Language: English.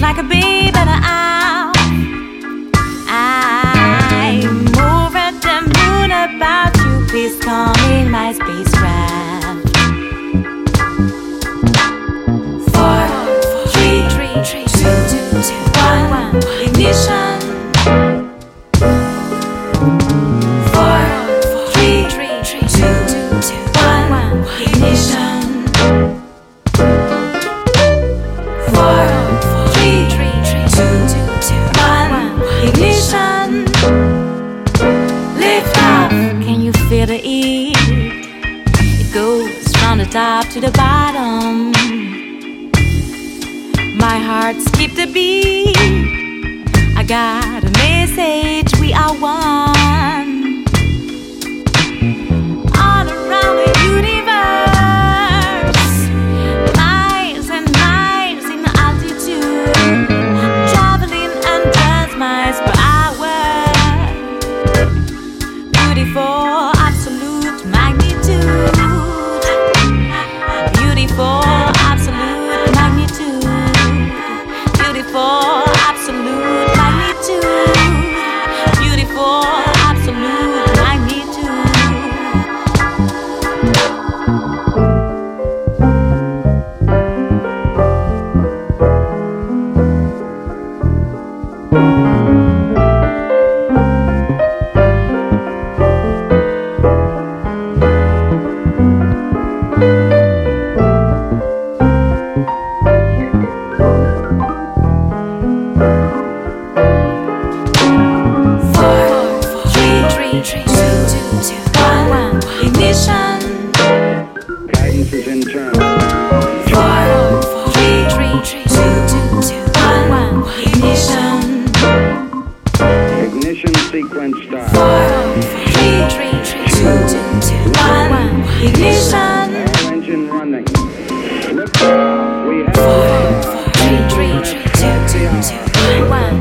Like a bee, now. I'm The heat? It goes from the top to the bottom. My heart skipped a beat. I got a message. We are one. Three, two, two, one, one. Ignition. Guidance is internal. Four, three, two, two, one, one. Ignition. Ignition sequence start. Four, three, two, two, one, one. Ignition. Air engine running. Lift off. We have Four, three, two, two, one, one.